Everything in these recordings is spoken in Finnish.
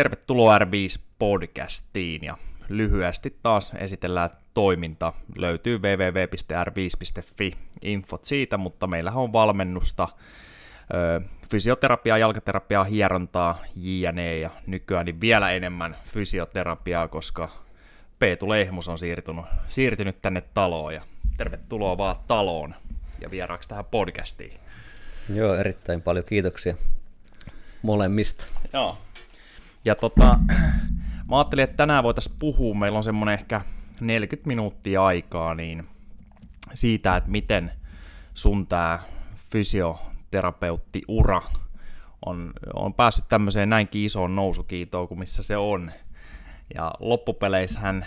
Tervetuloa R5-podcastiin ja lyhyesti taas esitellään toiminta. Löytyy www.r5.fi infot siitä, mutta meillähän on valmennusta, fysioterapiaa, jalkaterapiaa, hierontaa, jne. ja nykyään niin vielä enemmän fysioterapiaa, koska Peetu Lehmus on siirtynyt, siirtynyt tänne taloon ja tervetuloa vaan taloon ja vieraaksi tähän podcastiin. Joo, erittäin paljon kiitoksia molemmista. Joo. Ja tota, mä ajattelin, että tänään voitaisiin puhua, meillä on semmoinen ehkä 40 minuuttia aikaa, niin siitä, että miten sun tämä fysioterapeutti-ura on, on päässyt tämmöiseen näinkin isoon nousukiitoon kuin missä se on. Ja loppupeleissähän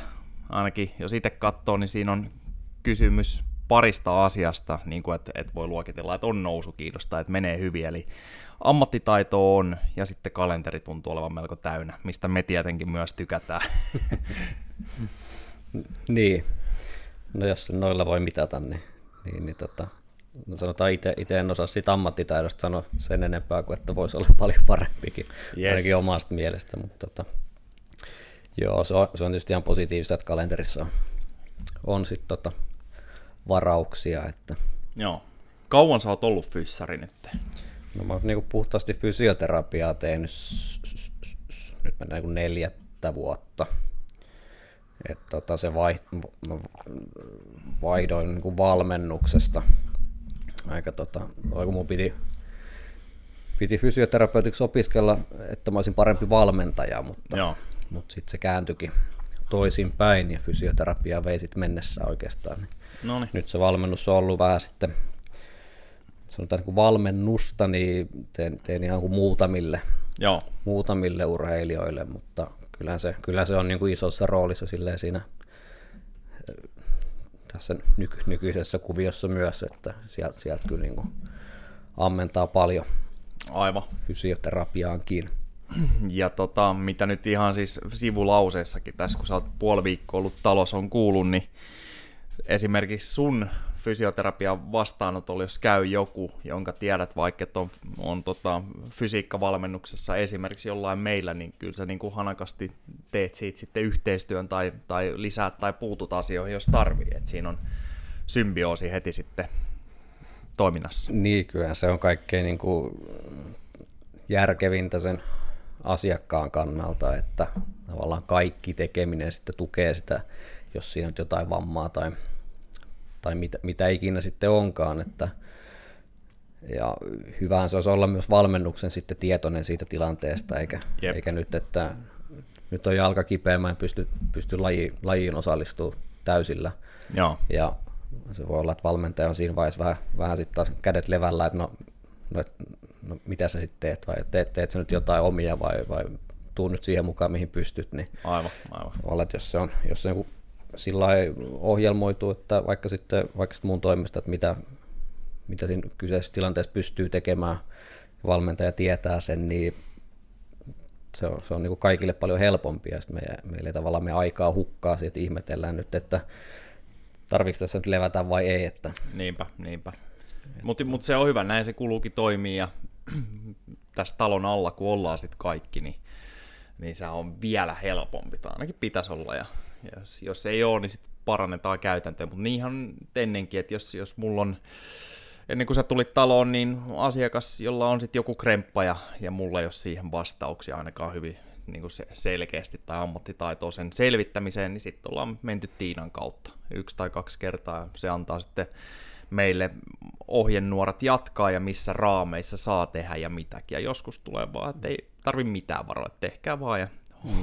ainakin, jos itse katsoo, niin siinä on kysymys parista asiasta, niin kuin että, että voi luokitella, että on nousukiitosta, että menee hyvin. Eli ammattitaito on, ja sitten kalenteri tuntuu olevan melko täynnä, mistä me tietenkin myös tykätään. niin, no jos noilla voi mitata, niin, niin, niin tota, no sanotaan itse, en osaa siitä ammattitaidosta sanoa sen enempää kuin, että voisi olla paljon parempikin, yes. ainakin omasta mielestä, mutta tota, joo, se on, se on tietysti ihan positiivista, että kalenterissa on, on sitten tota, varauksia. Että... Joo. Kauan sä oot ollut fyssari nyt? No mä oon niin puhtaasti fysioterapiaa tehnyt nyt mennään niin neljättä vuotta. Et tota, se vai, vaihdoin niin kuin valmennuksesta. Aika tota, kun mun piti, piti fysioterapeutiksi opiskella, että mä olisin parempi valmentaja, mutta, Joo. mutta sitten se kääntyikin toisinpäin ja fysioterapia vei sitten mennessä oikeastaan. Noniin. Nyt se valmennus on ollut vähän sitten sanotaan niin kuin valmennusta, niin teen, teen ihan kuin muutamille, Joo. muutamille urheilijoille, mutta kyllä se, kyllä se on niin kuin isossa roolissa silleen siinä tässä nyky, nykyisessä kuviossa myös, että sieltä, sieltä kyllä niin kuin ammentaa paljon Aivan. fysioterapiaankin. Ja tota, mitä nyt ihan siis sivulauseessakin tässä, kun sä oot puoli viikkoa ollut talossa on kuullut, niin esimerkiksi sun fysioterapian vastaanotolla, jos käy joku, jonka tiedät vaikka, että on, on tota, fysiikkavalmennuksessa esimerkiksi jollain meillä, niin kyllä sä niin kuin hanakasti teet siitä sitten yhteistyön tai, tai lisäät tai puutut asioihin, jos tarvii. Et siinä on symbioosi heti sitten toiminnassa. Niin, kyllä se on kaikkein niin kuin järkevintä sen asiakkaan kannalta, että tavallaan kaikki tekeminen sitten tukee sitä, jos siinä on jotain vammaa tai tai mitä, mitä ikinä sitten onkaan. Että, ja hyvähän se olisi olla myös valmennuksen sitten tietoinen siitä tilanteesta, eikä, eikä nyt, että nyt on jalka kipeä, mä en pysty, pysty laji, lajiin osallistumaan täysillä. Joo. Ja se voi olla, että valmentaja on siinä vaiheessa vähän, vähän sitten taas kädet levällä, että no, no, no mitä sä sitten teet, vai teet, teet sä nyt jotain omia vai, vai tuu nyt siihen mukaan, mihin pystyt, niin aivan, aivan. Olet, jos se on, jos se on sillä ohjelmoitu, että vaikka sitten vaikka sitten mun toimesta, että mitä, mitä siinä kyseisessä tilanteessa pystyy tekemään, valmentaja tietää sen, niin se on, se on niin kaikille paljon helpompi ja sitten me, meillä ei tavallaan me aikaa hukkaa siitä, ihmetellään nyt, että tarvitsetko tässä nyt levätä vai ei. Että... Niinpä, niinpä. Mutta mut se on hyvä, näin se kuluukin toimii ja tässä talon alla kun ollaan sitten kaikki, niin, niin se on vielä helpompi, tai ainakin pitäisi olla ja jos, jos ei ole, niin sitten parannetaan käytäntöä, mutta niinhän ennenkin, että jos, jos mulla on ennen kuin sä tulit taloon, niin asiakas, jolla on sitten joku kremppa ja, ja mulla ei ole siihen vastauksia ainakaan hyvin niin kuin se, selkeästi tai ammattitaitoa sen selvittämiseen, niin sitten ollaan menty Tiinan kautta yksi tai kaksi kertaa ja se antaa sitten meille ohjenuorat jatkaa ja missä raameissa saa tehdä ja mitäkin. Ja joskus tulee vaan, että ei tarvi mitään varoa, tehkää vaan ja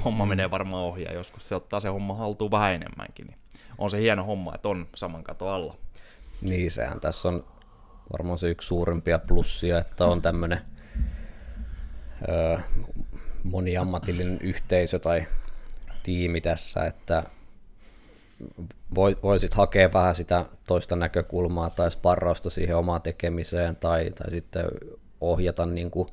homma menee varmaan ohi ja joskus se ottaa se homma haltuun vähän enemmänkin. Niin on se hieno homma, että on saman kato alla. Niin, sehän tässä on varmaan se yksi suurimpia plussia, että on tämmöinen moniammatillinen yhteisö tai tiimi tässä, että voisit hakea vähän sitä toista näkökulmaa tai sparrausta siihen omaan tekemiseen tai, tai sitten ohjata niin kuin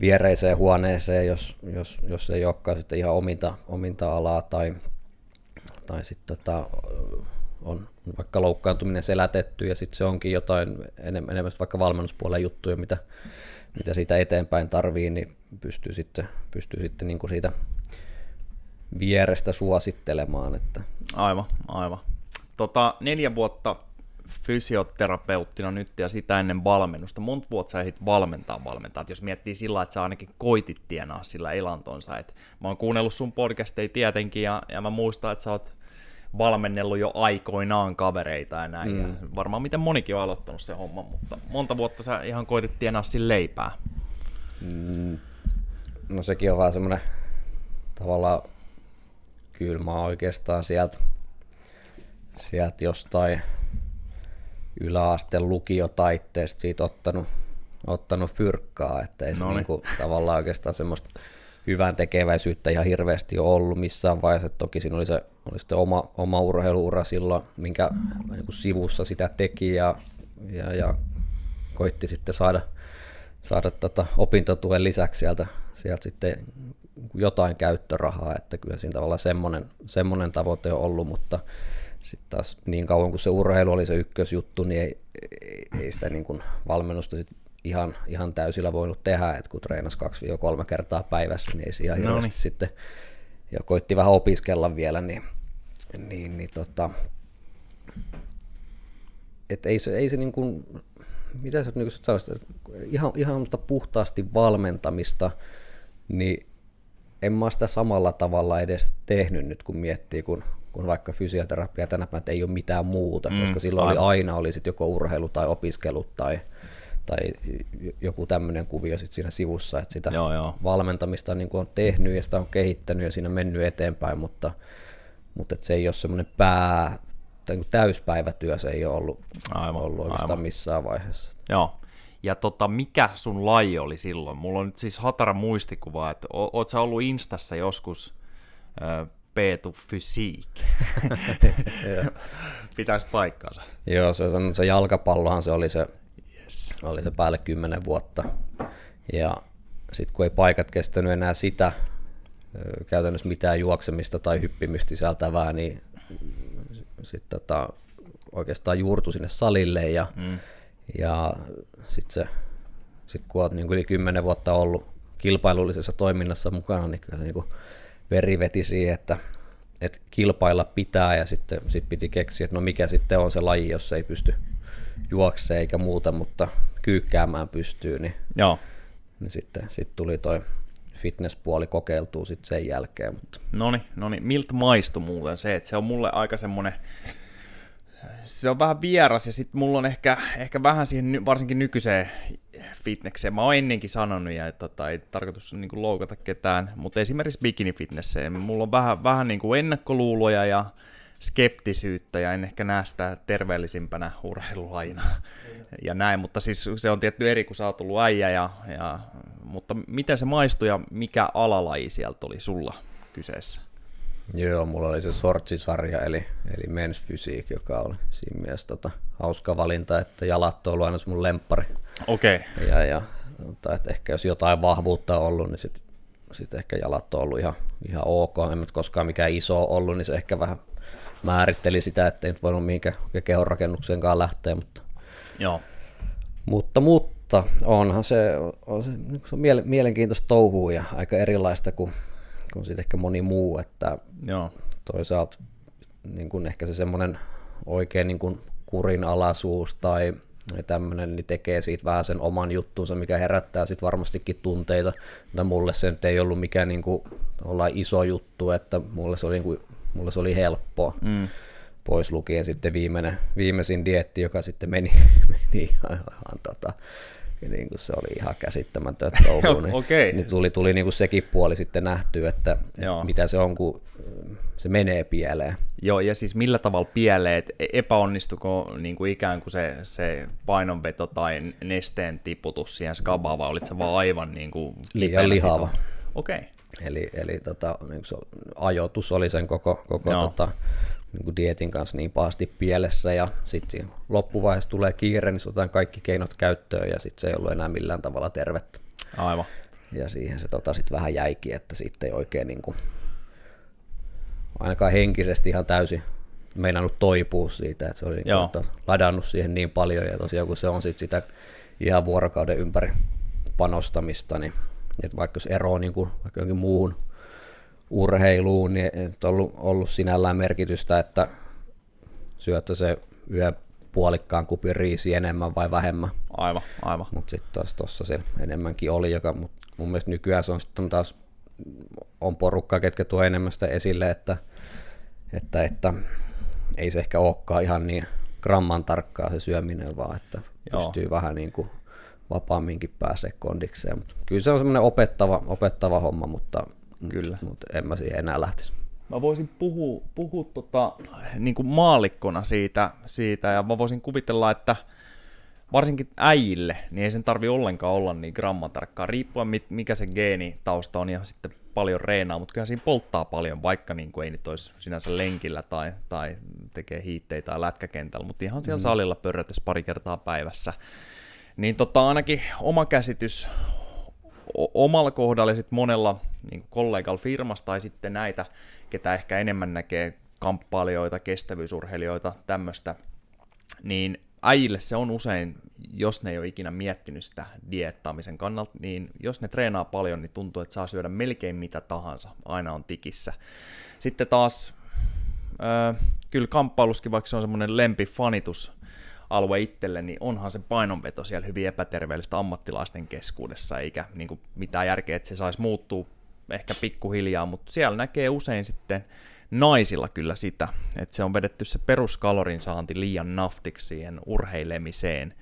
viereiseen huoneeseen, jos, jos, jos ei olekaan sitten ihan ominta, ominta alaa tai, tai sitten tota, on vaikka loukkaantuminen selätetty ja sitten se onkin jotain enemmän, enemmän vaikka valmennuspuolen juttuja, mitä, mitä siitä eteenpäin tarvii, niin pystyy sitten, pystyy sitten niin kuin siitä vierestä suosittelemaan. Että. Aivan, aivan. Tota, neljä vuotta fysioterapeuttina nyt ja sitä ennen valmennusta. Monta vuotta sä ehdit valmentaa valmentaa, jos miettii sillä, että sä ainakin koitit tienaa sillä elantonsa. Et mä oon kuunnellut sun podcasteja tietenkin ja, ja mä muistan, että sä oot valmennellut jo aikoinaan kavereita ja näin. Mm. Ja varmaan miten monikin on aloittanut sen homman, mutta monta vuotta sä ihan koitit tienaa sillä leipää. Mm. No sekin on vaan semmoinen tavallaan kyllä mä oikeastaan sieltä, sieltä jostain yläasteen lukiotaitteesta siitä ottanut, ottanut fyrkkaa, että ei se niinku, tavallaan oikeastaan semmoista hyvän tekeväisyyttä ihan hirveästi ole ollut missään vaiheessa. Toki siinä oli se oli sitten oma, oma urheiluura silloin, minkä niin kuin sivussa sitä teki ja, ja, ja koitti sitten saada, saada tota opintotuen lisäksi sieltä, sieltä sitten jotain käyttörahaa, että kyllä siinä tavallaan semmoinen, semmoinen tavoite on ollut, mutta sitten taas niin kauan kuin se urheilu oli se ykkösjuttu, niin ei, ei, sitä niin kuin valmennusta sit ihan, ihan täysillä voinut tehdä, että kun treenasi kaksi kolme kertaa päivässä, niin ei se ihan hirveästi niin. sitten, ja koitti vähän opiskella vielä, niin, niin, niin tota, et ei se, ei se niin kuin, mitä sä nyt sanoisit, ihan, ihan puhtaasti valmentamista, niin en mä sitä samalla tavalla edes tehnyt nyt, kun miettii, kun, kun vaikka fysioterapia tänä päivänä ei ole mitään muuta, mm, koska silloin aivan. oli aina oli sit joko urheilu tai opiskelu tai, tai joku tämmöinen kuvio sit siinä sivussa, että sitä joo, joo. valmentamista niin on tehnyt ja sitä on kehittänyt ja siinä mennyt eteenpäin, mutta, mutta et se ei ole semmoinen pää, tai niin täyspäivätyö se ei ole ollut, aivan, ollut oikeastaan aivan. missään vaiheessa. Joo, ja tota, mikä sun laji oli silloin? Mulla on nyt siis hatara muistikuva, että o- oot sä ollut Instassa joskus äh, Peetu Fysiik? Pitäisi paikkaansa. Joo, se, se jalkapallohan se oli se, yes. oli se päälle kymmenen vuotta. Ja sitten kun ei paikat kestänyt enää sitä, käytännössä mitään juoksemista tai hyppimistä sisältävää, niin sitten tota, oikeastaan juurtu sinne salille ja mm ja sitten se, sit kun olet niin yli kymmenen vuotta ollut kilpailullisessa toiminnassa mukana, niin kyllä se niin veri veti siihen, että, että kilpailla pitää ja sitten sit piti keksiä, että no mikä sitten on se laji, jos ei pysty juokseen eikä muuta, mutta kyykkäämään pystyy, niin, Joo. niin sitten sit tuli toi fitnesspuoli kokeiltuu sitten sen jälkeen. Mutta. Noni, noni, miltä maistui muuten se, että se on mulle aika semmoinen se on vähän vieras ja sitten mulla on ehkä, ehkä vähän siihen varsinkin nykyiseen fitnekseen. Mä oon ennenkin sanonut ja tota, ei tarkoitus niin kuin loukata ketään, mutta esimerkiksi bikini fitnesseen mulla on vähän, vähän niin kuin ennakkoluuloja ja skeptisyyttä ja en ehkä näe sitä terveellisimpänä urheilulajina ja näin, mutta siis se on tietty eri, kun sä oot ollut äijä, ja, ja, mutta miten se maistui ja mikä alalaji sieltä oli sulla kyseessä? Joo, mulla oli se sortsisarja, eli, eli Men's Physique, joka oli siinä mielessä tota, hauska valinta, että jalat on ollut aina mun lemppari. Okei. Okay. Ja, ja tai että ehkä jos jotain vahvuutta on ollut, niin sitten sit ehkä jalat on ollut ihan, ihan ok. En nyt koskaan mikään iso ollut, niin se ehkä vähän määritteli sitä, että ei nyt voinut mihinkään kehonrakennukseenkaan lähteä, mutta, Joo. mutta, mutta onhan se, on se, se on mielenkiintoista touhua ja aika erilaista kuin kuin sitten ehkä moni muu, että Joo. toisaalta niin kuin ehkä se semmoinen oikein niin kuin kurinalaisuus tai tämmöinen, niin tekee siitä vähän sen oman juttuunsa, mikä herättää sitten varmastikin tunteita. Mutta mulle se nyt ei ollut mikään niin kuin, olla iso juttu, että mulle se oli, niin kuin, mulle se oli helppoa. Mm. Pois lukien sitten viimeinen, viimeisin dietti, joka sitten meni, meni ihan, ihan tota, niin kuin se oli ihan käsittämätön touhu, niin, okay. niin tuli, tuli niin kuin sekin puoli sitten nähtyä, että, että mitä se on, kun se menee pieleen. Joo, ja siis millä tavalla pieleen, että epäonnistuko niin kuin ikään kuin se, se painonveto tai nesteen tiputus siihen skabaan, vai olit se vaan aivan niin kuin liian lihava. Okei. Okay. Eli, eli tota, niin se ajoitus oli sen koko, koko tota, niin kuin dietin kanssa niin pahasti pielessä ja sitten loppuvaiheessa tulee kiire, niin otetaan kaikki keinot käyttöön ja sitten se ei ollut enää millään tavalla tervettä. Aivan. Ja siihen se tota sitten vähän jäikin, että sitten ei oikein niin kuin, ainakaan henkisesti ihan täysin, meinannut toipua siitä, että se oli niin kuin, ladannut siihen niin paljon, ja tosiaan kun se on sit sitä ihan vuorokauden ympäri panostamista, niin että vaikka jos eroaa niin kuin, vaikka jonkin muuhun urheiluun, niin ei ollut, ollut sinällään merkitystä, että syötte se yhden puolikkaan kupin riisi enemmän vai vähemmän. Aivan, aivan. Mutta sitten taas tuossa se enemmänkin oli, joka mun mielestä nykyään se on sitten taas on porukka, ketkä tuo enemmän sitä esille, että, että, että ei se ehkä olekaan ihan niin gramman tarkkaa se syöminen, vaan että Joo. pystyy vähän niin kuin vapaamminkin pääsee kondikseen. Mutta kyllä se on semmoinen opettava, opettava homma, mutta, kyllä. mutta en mä siihen enää lähtisi. Mä voisin puhua, puhua tota, niin kuin maallikkona siitä, siitä, ja mä voisin kuvitella, että varsinkin äijille, niin ei sen tarvi ollenkaan olla niin grammatarkkaa, riippuen mikä se geenitausta on, ja sitten paljon reenaa, mutta kyllä siinä polttaa paljon, vaikka niin kuin ei nyt olisi sinänsä lenkillä tai, tai tekee hiitteitä tai lätkäkentällä, mutta ihan siellä mm. salilla pörrätessä pari kertaa päivässä. Niin tota, ainakin oma käsitys omalla kohdalla sitten monella niin kollegalla firmasta tai sitten näitä, ketä ehkä enemmän näkee kamppailijoita, kestävyysurheilijoita, tämmöistä, niin äijille se on usein, jos ne ei ole ikinä miettinyt sitä diettaamisen kannalta, niin jos ne treenaa paljon, niin tuntuu, että saa syödä melkein mitä tahansa, aina on tikissä. Sitten taas, äh, kyllä kamppailuskin, vaikka se on semmoinen lempifanitus, alue itselle, niin onhan se painonveto siellä hyvin epäterveellistä ammattilaisten keskuudessa, eikä niin kuin, mitään järkeä, että se saisi muuttua ehkä pikkuhiljaa, mutta siellä näkee usein sitten naisilla kyllä sitä, että se on vedetty se peruskalorin saanti liian naftiksi siihen urheilemiseen,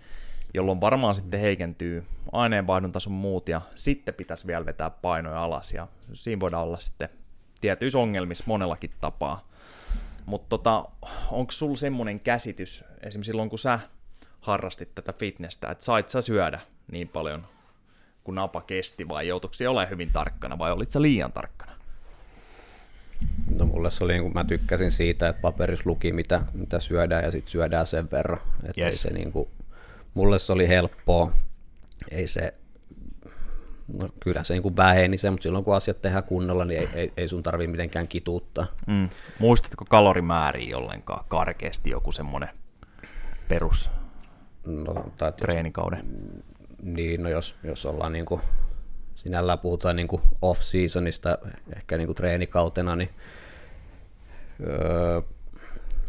jolloin varmaan sitten heikentyy aineenvaihdunta sun muut, ja sitten pitäisi vielä vetää painoja alas, ja siinä voidaan olla sitten tietyissä ongelmissa monellakin tapaa. Mutta tota, onko sulla semmoinen käsitys, esimerkiksi silloin kun sä harrastit tätä fitnessä, että sait sä syödä niin paljon kun napa kesti, vai joutuiko ole hyvin tarkkana, vai olit sä liian tarkkana? No mulle se oli, niin kun mä tykkäsin siitä, että paperis luki, mitä, mitä syödään, ja sitten syödään sen verran. Että yes. se niin kuin, mulle se oli helppoa, ei se, no kyllä se niin väheni se, mutta silloin kun asiat tehdään kunnolla, niin ei, ei, ei sun tarvii mitenkään kituuttaa. Mm. Muistatko kalorimääriä ollenkaan karkeasti joku semmoinen perus no, tai treenikauden? Jos, niin, no jos, jos ollaan niin kuin sinällään puhutaan niin kuin off-seasonista, ehkä niin kuin treenikautena, niin öö,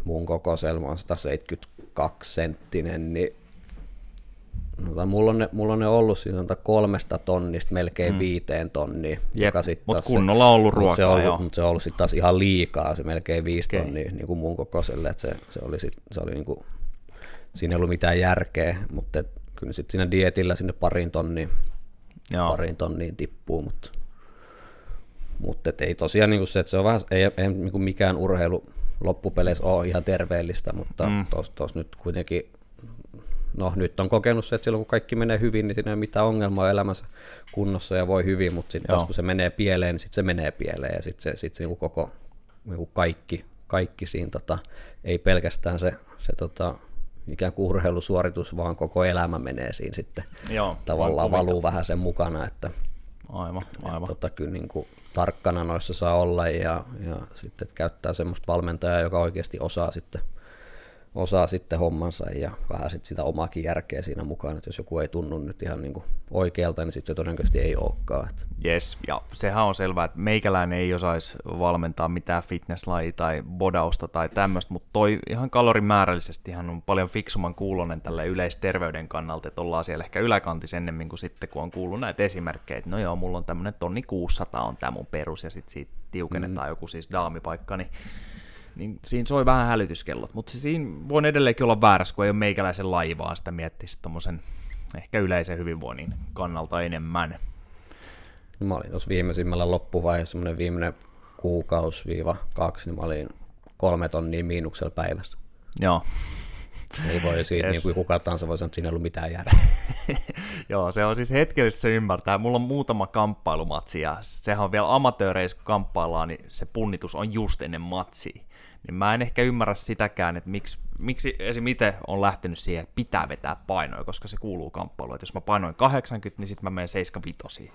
mun kokoselma on 172 senttinen, niin no, mulla, on ne, mulla on ne ollut siis kolmesta tonnista melkein mm. viiteen tonniin. Mutta kunnolla on ollut ruokaa, se on ollut, Mutta se on ollut sitten taas ihan liikaa, se melkein viisi okay. tonnia niin kuin mun kokoiselle, että se, se oli, sit, se oli niin kuin, siinä ei ollut mitään järkeä, mutta et, kyllä sitten siinä dietillä sinne pariin tonniin Joo. pariin tonniin tippuu, mutta, mutta ei tosiaan niin kuin se, että se on vähän, ei, ei niin kuin mikään urheilu loppupeleissä ole ihan terveellistä, mutta mm. tuossa nyt kuitenkin, no nyt on kokenut se, että silloin kun kaikki menee hyvin, niin siinä ei ole mitään ongelmaa elämässä kunnossa ja voi hyvin, mutta sitten taas kun se menee pieleen, niin sitten se menee pieleen ja sitten se, sit se niin kuin koko niin kuin kaikki, kaikki siinä, tota, ei pelkästään se, se tota, ikään kuin urheilusuoritus, vaan koko elämä menee siinä sitten Joo, tavallaan valuu vähän sen mukana, että aivan, aivan. Että, tota, kyllä niin kuin tarkkana noissa saa olla ja, ja sitten että käyttää semmoista valmentajaa, joka oikeasti osaa sitten osaa sitten hommansa ja vähän sit sitä omaakin järkeä siinä mukaan, että jos joku ei tunnu nyt ihan niin kuin oikealta, niin sitten se todennäköisesti ei olekaan. Yes, ja sehän on selvää, että meikäläinen ei osaisi valmentaa mitään fitnesslajia tai bodausta tai tämmöistä, mutta toi ihan kalorimäärällisesti ihan on paljon fiksuman kuulonen tälle yleisterveyden kannalta, että ollaan siellä ehkä yläkantissa ennemmin kuin sitten, kun on kuullut näitä esimerkkejä, että no joo, mulla on tämmöinen tonni 600 on tämä mun perus, ja sitten siitä tiukennetaan mm. joku siis daamipaikka, niin niin siinä soi vähän hälytyskellot, mutta siinä voi edelleenkin olla väärässä, kun ei ole meikäläisen laivaa sitä miettisi tuommoisen ehkä yleisen hyvinvoinnin kannalta enemmän. Mä olin tuossa viimeisimmällä loppuvaiheessa semmoinen viimeinen kuukausi viiva kaksi, niin mä olin kolme tonnia miinuksella päivässä. Joo. Ei voi siitä, yes. niin kuin kuka tahansa voi sanoa, että siinä ei ollut mitään järkeä. Joo, se on siis hetkellisesti se ymmärtää. Mulla on muutama kamppailumatsi ja sehän on vielä amatööreissä, kun kamppaillaan, niin se punnitus on just ennen matsia niin mä en ehkä ymmärrä sitäkään, että miksi, miksi esim. itse on lähtenyt siihen, että pitää vetää painoja, koska se kuuluu kamppailuun. Että jos mä painoin 80, niin sitten mä menen 75.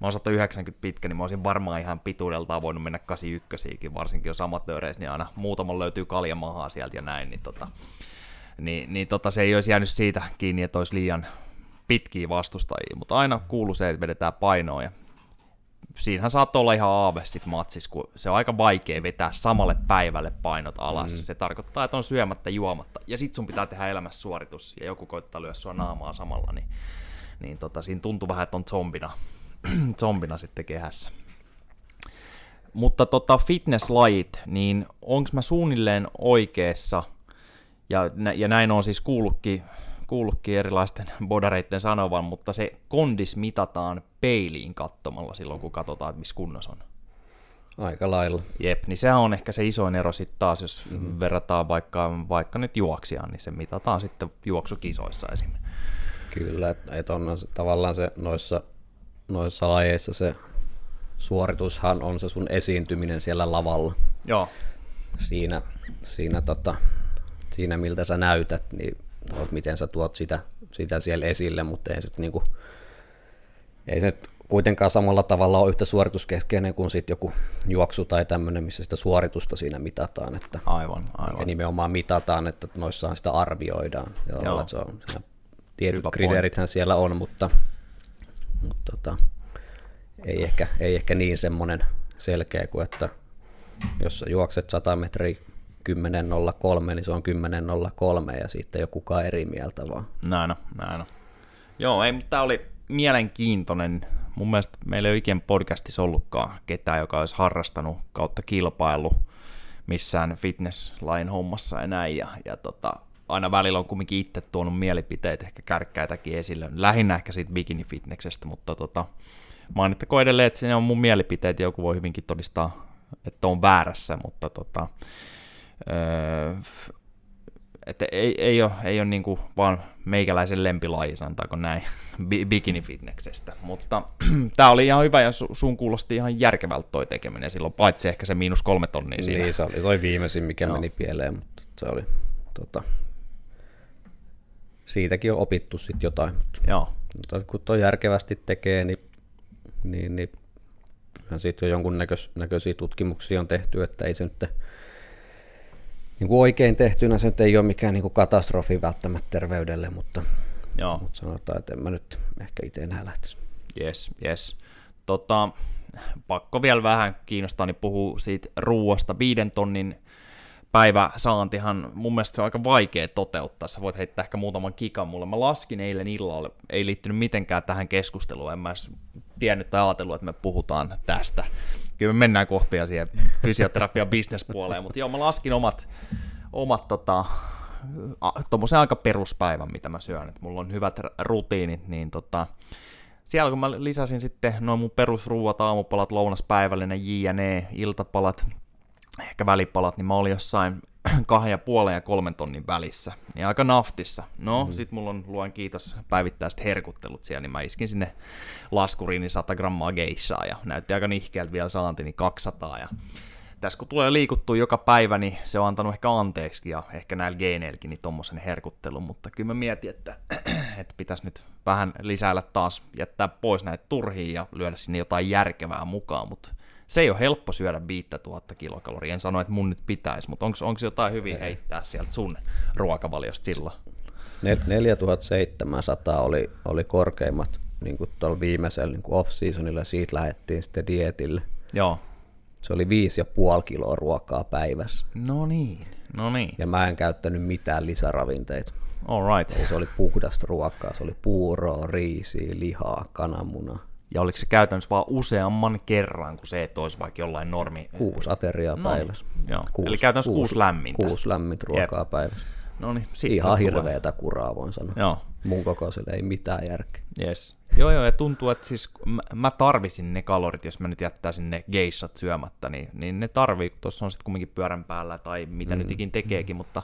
Mä oon 190 pitkä, niin mä olisin varmaan ihan pituudeltaan voinut mennä 81 varsinkin jos amatööreissä, niin aina muutaman löytyy kaljamahaa sieltä ja näin, niin, tota, niin, niin tota, se ei olisi jäänyt siitä kiinni, että olisi liian pitkiä vastustajia, mutta aina kuuluu se, että vedetään painoa ja siinähän saattaa olla ihan aave sit matsis, kun se on aika vaikea vetää samalle päivälle painot alas. Mm. Se tarkoittaa, että on syömättä juomatta. Ja sit sun pitää tehdä elämässä suoritus, ja joku koittaa lyödä sua naamaa samalla, niin, niin tota, siinä tuntuu vähän, että on zombina, zombina sitten kehässä. Mutta tota, fitnesslajit, niin onko mä suunnilleen oikeassa, ja, ja näin on siis kuullutkin kuullutkin erilaisten bodareiden sanovan, mutta se kondis mitataan peiliin katsomalla silloin, kun katsotaan, että missä kunnossa on. Aika lailla. Jep, niin se on ehkä se isoin ero sitten taas, jos mm-hmm. verrataan vaikka, vaikka nyt juoksijaan, niin se mitataan sitten juoksukisoissa esim. Kyllä, että et on se, tavallaan se noissa, noissa lajeissa se suoritushan on se sun esiintyminen siellä lavalla. Joo. Siinä, siinä, tota, siinä miltä sä näytät, niin miten sä tuot sitä, sitä siellä esille, mutta ei se, niinku, ei se kuitenkaan samalla tavalla ole yhtä suorituskeskeinen kuin sit joku juoksu tai tämmöinen, missä sitä suoritusta siinä mitataan. Että, aivan, aivan. Ja nimenomaan mitataan, että noissaan sitä arvioidaan. Ja Joo. Että se on, tietyt kriteerithän siellä on, mutta, mutta tota, ei, ehkä, ei ehkä niin semmoinen selkeä kuin, että jos sä juokset 100 metriä 10.03, niin se on 10.03 ja siitä ei ole kukaan eri mieltä vaan. Näin on, näin on. Joo, ei, mutta tämä oli mielenkiintoinen. Mun mielestä meillä ei ole ikinä podcastissa ollutkaan ketään, joka olisi harrastanut kautta kilpailu missään fitnesslain hommassa ja näin. Ja, ja tota, aina välillä on kumminkin itse tuonut mielipiteet, ehkä kärkkäitäkin esille. Lähinnä ehkä siitä bikini-fitneksestä, mutta tota, mainittakoon edelleen, että se on mun mielipiteet ja joku voi hyvinkin todistaa, että on väärässä, mutta tota, Öö, että ei, ei ole, ei ole niin kuin vaan meikäläisen lempilaji, sanotaanko näin, bikini-fitneksestä. Mutta tämä oli ihan hyvä ja su- sun kuulosti ihan järkevältä toi tekeminen silloin, paitsi ehkä se miinus kolme tonnia siinä. Niin, se oli toi viimeisin, mikä no. meni pieleen, mutta se oli tota, siitäkin on opittu sitten jotain. Joo. mutta kun toi järkevästi tekee, niin, niin, niin siitä jo jonkun näköisiä tutkimuksia on tehty, että ei se nyt niin kuin oikein tehtynä se ei ole mikään niin kuin katastrofi välttämättä terveydelle, mutta, Joo. mutta sanotaan, että en mä nyt ehkä itse enää lähtisi. Yes, yes. Tota, pakko vielä vähän kiinnostaa, niin puhuu siitä ruuasta. Viiden tonnin päiväsaantihan mun mielestä se on aika vaikea toteuttaa. Sä voit heittää ehkä muutaman kikan mulle. Mä laskin eilen illalla, ei liittynyt mitenkään tähän keskusteluun. En mä edes tiennyt tai ajatellut, että me puhutaan tästä kyllä me mennään kohta vielä siihen fysioterapian bisnespuoleen, mutta joo, mä laskin omat, omat tota, tuommoisen aika peruspäivän, mitä mä syön, että mulla on hyvät rutiinit, niin tota, siellä kun mä lisäsin sitten noin mun perusruuat, aamupalat, lounaspäivällinen, jne, iltapalat, ehkä välipalat, niin mä olin jossain kahden ja puolen ja kolmen tonnin välissä, niin aika naftissa. No, mm-hmm. sit mulla on, luen kiitos, päivittäiset herkuttelut siellä, niin mä iskin sinne laskuriin 100 grammaa geishaa, ja näytti aika nihkeältä vielä saanti, niin 200, ja tässä kun tulee liikuttua joka päivä, niin se on antanut ehkä anteeksi, ja ehkä näillä geeneilläkin niin tommosen herkuttelun, mutta kyllä mä mietin, että, että pitäisi nyt vähän lisäillä taas, jättää pois näitä turhia ja lyödä sinne jotain järkevää mukaan, mutta se ei ole helppo syödä 5000 kilokaloria. En sano, että mun nyt pitäisi, mutta onko jotain hyvin heittää sieltä sun ruokavaliosta silloin? 4700 oli, oli korkeimmat niin kuin tuolla viimeisellä niin off-seasonilla, siitä lähdettiin sitten dietille. Joo. Se oli 5,5 kiloa ruokaa päivässä. No niin, no niin. Ja mä en käyttänyt mitään lisäravinteita. All right. Eli se oli puhdasta ruokaa, se oli puuroa, riisiä, lihaa, kananmunaa. Ja oliko se käytännössä vaan useamman kerran kuin se, että olisi vaikka jollain normi... Kuusi ateriaa no, päivässä. Joo. Kuusi, Eli käytännössä kuusi, kuusi lämmintä. Kuusi lämmintä ruokaa Jep. päivässä. No niin, Ihan hirveätä kuraa voin sanoa. Joo. Mun kokoiselle ei mitään järkeä. Yes. Joo, joo, ja tuntuu, että siis mä, mä tarvisin ne kalorit, jos mä nyt jättäisin ne geissat syömättä, niin, niin ne tarvii, kun tuossa on sitten kumminkin pyörän päällä tai mitä mm. nyt ikin tekeekin, mutta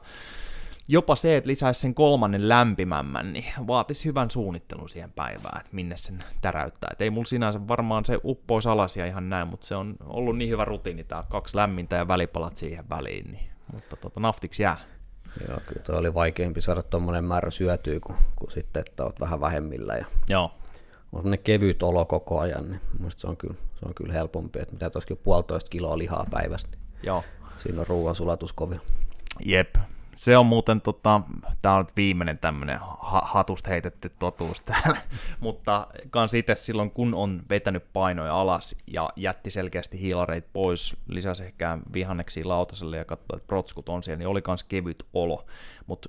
jopa se, että lisäisi sen kolmannen lämpimämmän, niin vaatisi hyvän suunnittelun siihen päivään, että minne sen täräyttää. Et ei mulla sinänsä varmaan se uppoisi alas ja ihan näin, mutta se on ollut niin hyvä rutiini tämä kaksi lämmintä ja välipalat siihen väliin, niin mutta tota, naftiksi jää. Joo, kyllä toi oli vaikeampi saada tuommoinen määrä syötyä kuin, kuin sitten, että olet vähän vähemmillä ja Joo, on sellainen kevyt olo koko ajan, niin se on kyllä, se on kyllä helpompi, että mitä tuossakin puolitoista kiloa lihaa päivästä, niin joo. siinä on ruoan sulatus kovin. Jep. Se on muuten, tota, tämä on nyt viimeinen tämmöinen ha- hatusta heitetty totuus täällä, mutta kans itse silloin, kun on vetänyt painoja alas ja jätti selkeästi hiilareit pois, lisäsi ehkä vihanneksia lautaselle ja katsoi, että protskut on siellä, niin oli kans kevyt olo, mutta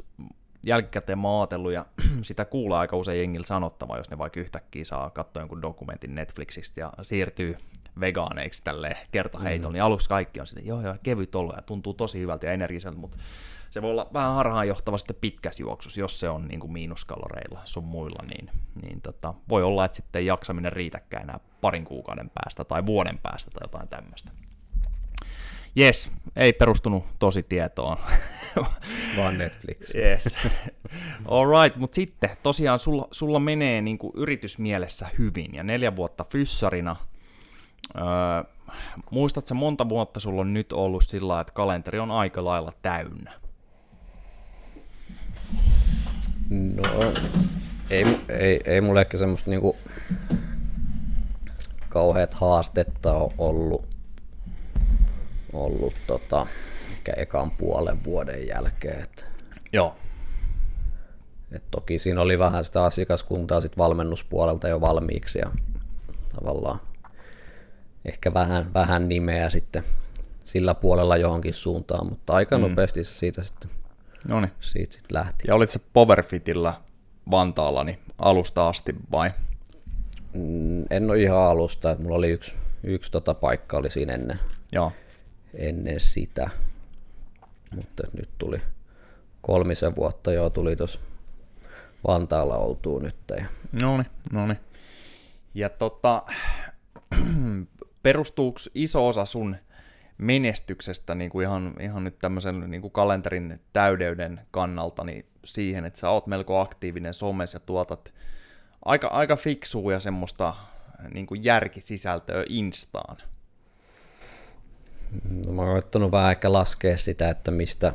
jälkikäteen mä oon ajatellut, ja sitä kuulee aika usein jengillä sanottava, jos ne vaikka yhtäkkiä saa katsoa jonkun dokumentin Netflixistä ja siirtyy vegaaneiksi tälle kertaheitolla, mm. niin aluksi kaikki on sitten, joo joo, kevyt olo ja tuntuu tosi hyvältä ja energiseltä, mutta se voi olla vähän harhaanjohtava sitten pitkässä juoksussa, jos se on niin kuin miinuskaloreilla sun muilla, niin, niin tota, voi olla, että sitten jaksaminen riitäkään enää parin kuukauden päästä tai vuoden päästä tai jotain tämmöistä. Jes, ei perustunut tosi tietoon. Vaan Netflix. Yes. All right, mutta sitten tosiaan sulla, sulla menee niin kuin yritysmielessä hyvin ja neljä vuotta fyssarina. Öö, muistatko monta vuotta sulla on nyt ollut sillä että kalenteri on aika lailla täynnä? No, ei, ei, ei mulle ehkä semmoista niinku kauheat haastetta ole ollut, ollut tota, ehkä ekan puolen vuoden jälkeen. Et, Joo. et toki siinä oli vähän sitä asiakaskuntaa sit valmennuspuolelta jo valmiiksi ja tavallaan ehkä vähän, vähän nimeä sitten sillä puolella johonkin suuntaan, mutta aika mm. nopeasti se siitä sitten No niin. siitä sit lähti. Ja olit se Powerfitillä Vantaalla niin alusta asti vai? Mm, En ole ihan alusta, että mulla oli yksi, yksi tota paikka oli siinä ennen, Joo. ennen sitä, mutta nyt tuli kolmisen vuotta jo tuli tuossa Vantaalla oltuu nyt. Ja No niin, no niin. Ja tota, perustuuko iso osa sun menestyksestä niin kuin ihan, ihan nyt tämmöisen niin kuin kalenterin täydeyden kannalta niin siihen, että sä oot melko aktiivinen somessa ja tuotat aika, aika fiksua ja semmoista niin kuin järkisisältöä Instaan. no, mä oon koittanut vähän ehkä laskea sitä, että mistä,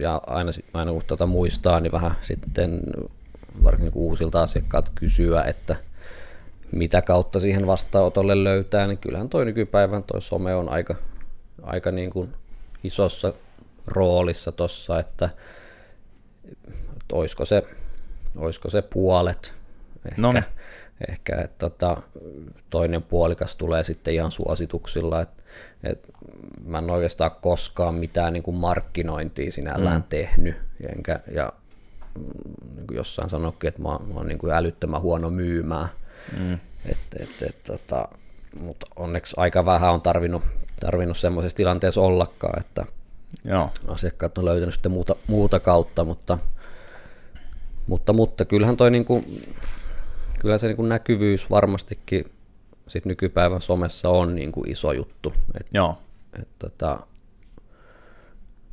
ja aina, aina kun tätä muistaa, niin vähän sitten varsinkin kun uusilta asiakkaat kysyä, että mitä kautta siihen vastaanotolle löytää, niin kyllähän toi nykypäivän toi some on aika, aika niin kuin isossa roolissa tossa, että, että olisiko se, olisiko se puolet ehkä, Noniin. ehkä että tota, toinen puolikas tulee sitten ihan suosituksilla, että et mä en oikeastaan koskaan mitään niin kuin markkinointia sinällään mm. tehnyt, enkä, ja mm, niin kuin jossain sanoikin, että mä, oon- mä oon niin kuin älyttömän huono myymään, mm. et, et, et, tota, mutta onneksi aika vähän on tarvinnut, tarvinnut semmoisessa tilanteessa ollakaan, että Joo. asiakkaat on löytänyt sitten muuta, muuta kautta, mutta, mutta, mutta kyllähän toi niinku, kyllä se niinku näkyvyys varmastikin sit nykypäivän somessa on niinku iso juttu. Et, Joo. et, tota,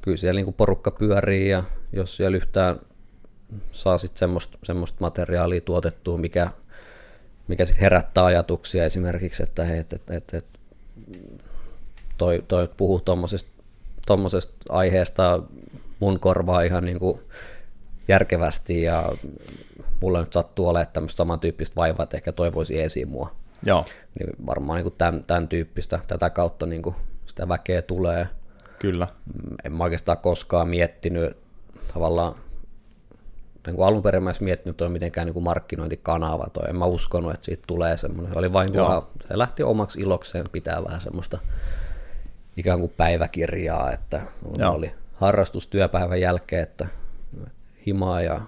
kyllä siellä niinku porukka pyörii ja jos siellä yhtään saa sit semmoista, semmoista materiaalia tuotettua, mikä, mikä sit herättää ajatuksia esimerkiksi, että hei, et, et, et, et, toi, toi puhuu tuommoisesta tommosesta aiheesta mun korvaa ihan niin kuin järkevästi ja mulla nyt sattuu olemaan tämmöistä samantyyppistä vaivaa, että ehkä toivoisi esiin mua. Joo. Niin varmaan niin kuin tämän, tämän tyyppistä, tätä kautta niin kuin sitä väkeä tulee. Kyllä. Mm, En mä oikeastaan koskaan miettinyt tavallaan, niin kuin alun perin mä edes miettinyt toi mitenkään niin kuin markkinointikanava toi. En mä uskonut, että siitä tulee semmoinen. Se oli vain, se lähti omaksi ilokseen pitää vähän semmoista ikään kuin päiväkirjaa, että Joo. oli harrastus työpäivän jälkeen, että himaa ja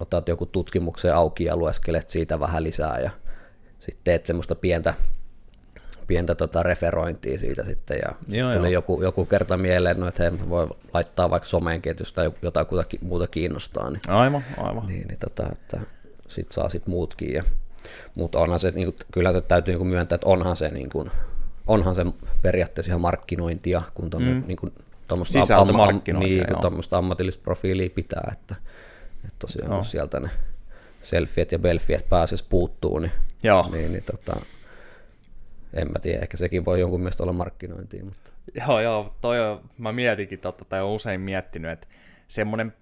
otat joku tutkimuksen auki ja lueskelet siitä vähän lisää ja sitten teet semmoista pientä, pientä tota referointia siitä sitten ja Joo, tuli joo. joku, joku kerta mieleen, no, että hei, voi laittaa vaikka someenkin, että jos tai jotain kutakin muuta kiinnostaa, niin, Aivan, aivan. niin, niin tota, että sit saa sit muutkin. Ja, mutta onhan se, niin kuin, kyllä se täytyy niin kuin myöntää, että onhan se, niin kuin, onhan se periaatteessa ihan markkinointia, kun tuommo, mm. niin kuin, tuommoista Sisältömarkkinointia, niin, kun tuommoista ammatillista profiilia pitää, että, että tosiaan Joo. kun sieltä ne selfiet ja belfiet pääsisi puuttuu, niin, Joo. niin, niin tota, en mä tiedä, ehkä sekin voi jonkun mielestä olla markkinointia, mutta Joo, joo, toi on, mä mietinkin totta, tai olen usein miettinyt, että semmoinen